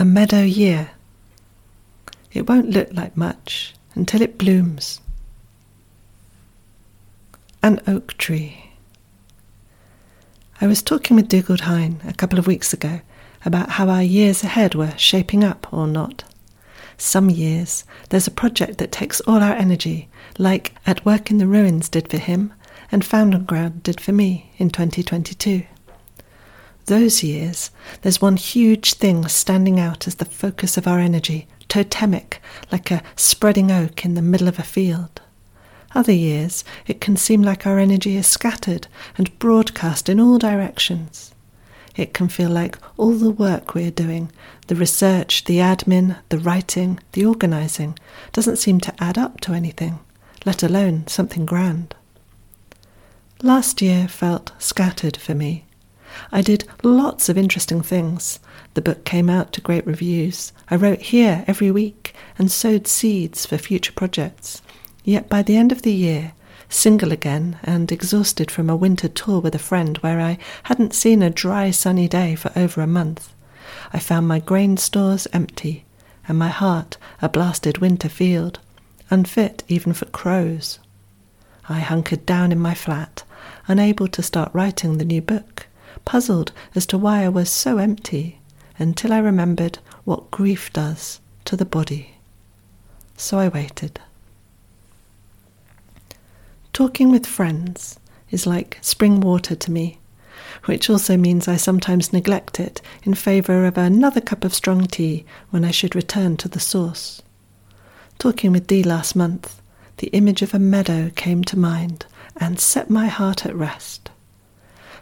A meadow year. It won't look like much until it blooms. An oak tree. I was talking with Dougald Hine a couple of weeks ago about how our years ahead were shaping up or not. Some years there's a project that takes all our energy, like At Work in the Ruins did for him and Found and Ground did for me in 2022. Those years, there's one huge thing standing out as the focus of our energy, totemic, like a spreading oak in the middle of a field. Other years, it can seem like our energy is scattered and broadcast in all directions. It can feel like all the work we're doing, the research, the admin, the writing, the organising, doesn't seem to add up to anything, let alone something grand. Last year felt scattered for me. I did lots of interesting things. The book came out to great reviews. I wrote here every week and sowed seeds for future projects. Yet by the end of the year, single again and exhausted from a winter tour with a friend where I hadn't seen a dry sunny day for over a month, I found my grain stores empty and my heart a blasted winter field, unfit even for crows. I hunkered down in my flat, unable to start writing the new book, puzzled as to why I was so empty, until I remembered what grief does to the body. So I waited. Talking with friends is like spring water to me, which also means I sometimes neglect it in favour of another cup of strong tea when I should return to the source. Talking with Dee last month, the image of a meadow came to mind and set my heart at rest.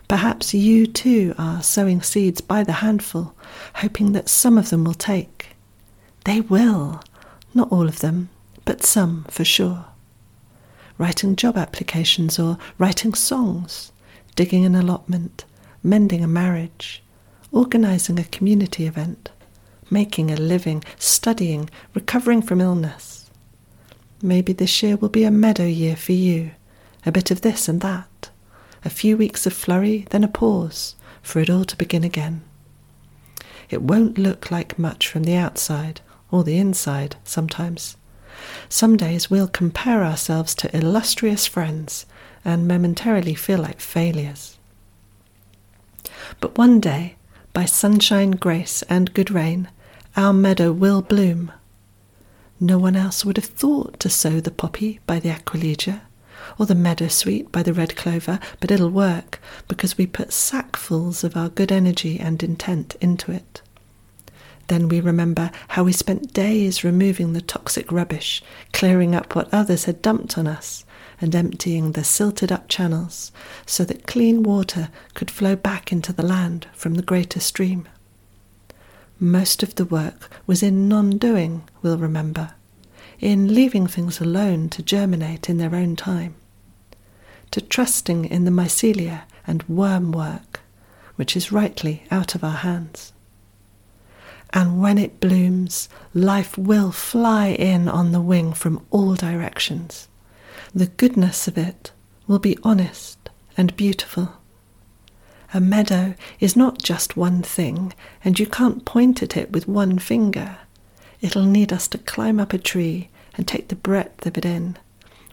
Perhaps you too are sowing seeds by the handful, hoping that some of them will take. They will, not all of them, but some for sure writing job applications or writing songs, digging an allotment, mending a marriage, organising a community event, making a living, studying, recovering from illness. Maybe this year will be a meadow year for you, a bit of this and that, a few weeks of flurry, then a pause, for it all to begin again. It won't look like much from the outside, or the inside sometimes. Some days we'll compare ourselves to illustrious friends and momentarily feel like failures. But one day, by sunshine, grace, and good rain, our meadow will bloom. No one else would have thought to sow the poppy by the aquilegia or the meadow sweet by the red clover, but it'll work because we put sackfuls of our good energy and intent into it. Then we remember how we spent days removing the toxic rubbish, clearing up what others had dumped on us, and emptying the silted up channels so that clean water could flow back into the land from the greater stream. Most of the work was in non doing, we'll remember, in leaving things alone to germinate in their own time, to trusting in the mycelia and worm work, which is rightly out of our hands and when it blooms, life will fly in on the wing from all directions. The goodness of it will be honest and beautiful. A meadow is not just one thing, and you can't point at it with one finger. It'll need us to climb up a tree and take the breadth of it in,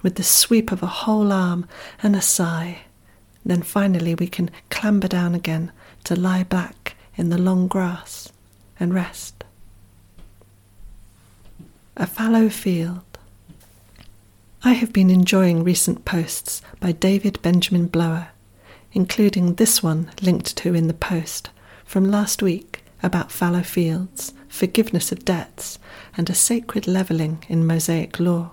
with the sweep of a whole arm and a sigh. Then finally we can clamber down again to lie back in the long grass and rest. A fallow field. I have been enjoying recent posts by David Benjamin Blower, including this one linked to in the post from last week about fallow fields, forgiveness of debts, and a sacred levelling in Mosaic law.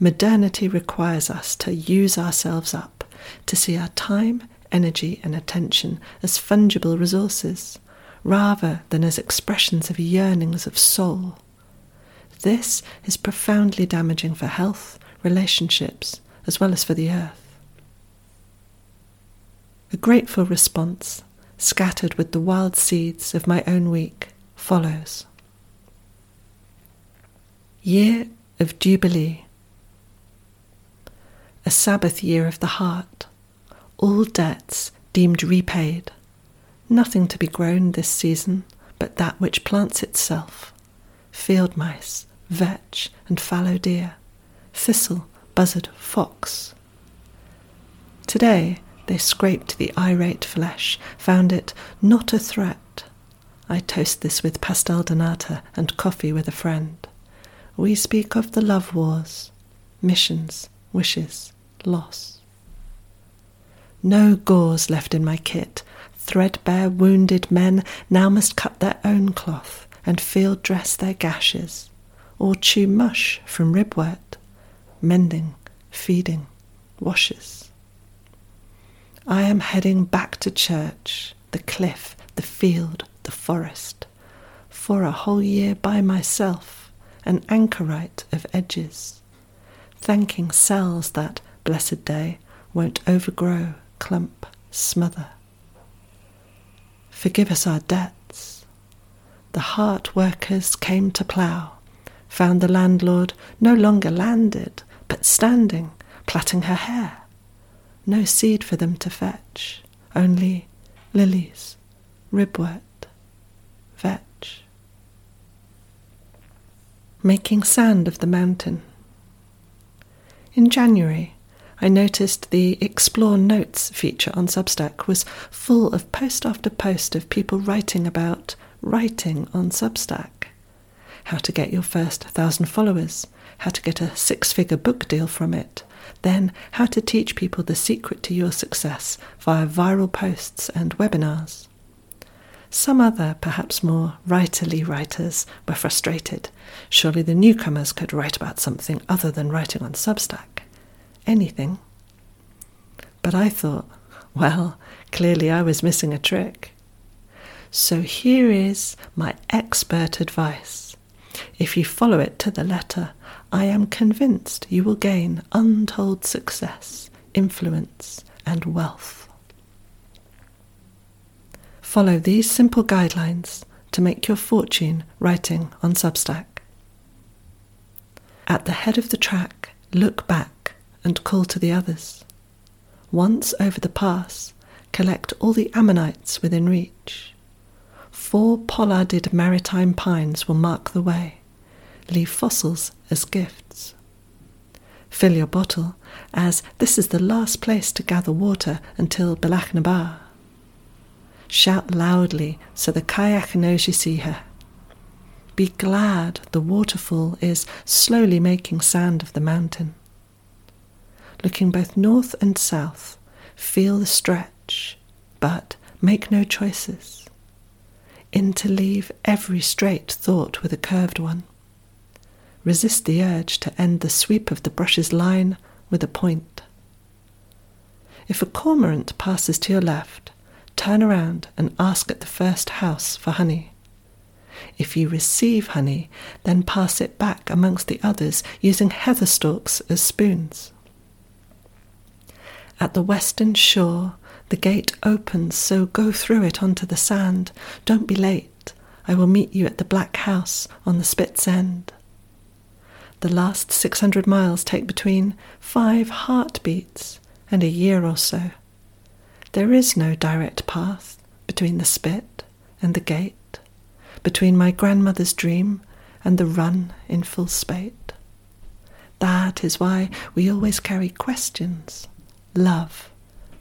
Modernity requires us to use ourselves up, to see our time, energy, and attention as fungible resources, rather than as expressions of yearnings of soul. This is profoundly damaging for health, relationships, as well as for the earth. A grateful response, scattered with the wild seeds of my own week, follows. Year of Jubilee. A Sabbath year of the heart, all debts deemed repaid Nothing to be grown this season but that which plants itself field mice, vetch, and fallow deer, thistle, buzzard, fox. Today they scraped the irate flesh, found it not a threat. I toast this with pastel de nata and coffee with a friend. We speak of the love wars, missions, wishes, loss. No gauze left in my kit. Threadbare wounded men now must cut their own cloth and field dress their gashes, or chew mush from ribwort, mending, feeding, washes. I am heading back to church, the cliff, the field, the forest, for a whole year by myself, an anchorite of edges, thanking cells that, blessed day, won't overgrow, clump, smother. Forgive us our debts. The hart workers came to plough, found the landlord no longer landed, but standing, plaiting her hair. No seed for them to fetch, only lilies, ribwort, vetch. Making sand of the mountain. In January, I noticed the Explore Notes feature on Substack was full of post after post of people writing about writing on Substack. How to get your first thousand followers, how to get a six figure book deal from it, then how to teach people the secret to your success via viral posts and webinars. Some other, perhaps more writerly writers, were frustrated. Surely the newcomers could write about something other than writing on Substack. Anything. But I thought, well, clearly I was missing a trick. So here is my expert advice. If you follow it to the letter, I am convinced you will gain untold success, influence, and wealth. Follow these simple guidelines to make your fortune writing on Substack. At the head of the track, look back and call to the others. Once over the pass, collect all the ammonites within reach. Four pollarded maritime pines will mark the way. Leave fossils as gifts. Fill your bottle, as this is the last place to gather water until Bealach. Shout loudly so the kayak knows you see her. Be glad the waterfall is slowly making sand of the mountain. Looking both north and south, feel the stretch, but make no choices. Interleave every straight thought with a curved one. Resist the urge to end the sweep of the brush's line with a point. If a cormorant passes to your left, turn around and ask at the first house for honey. If you receive honey, then pass it back amongst the others using heather stalks as spoons. At the western shore, the gate opens, so go through it onto the sand. Don't be late. I will meet you at the black house on the Spit's End. The last 600 miles take between five heartbeats and a year or so. There is no direct path between the spit and the gate, between my grandmother's dream and the run in full spate. That is why we always carry questions, love,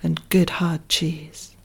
and good hard cheese.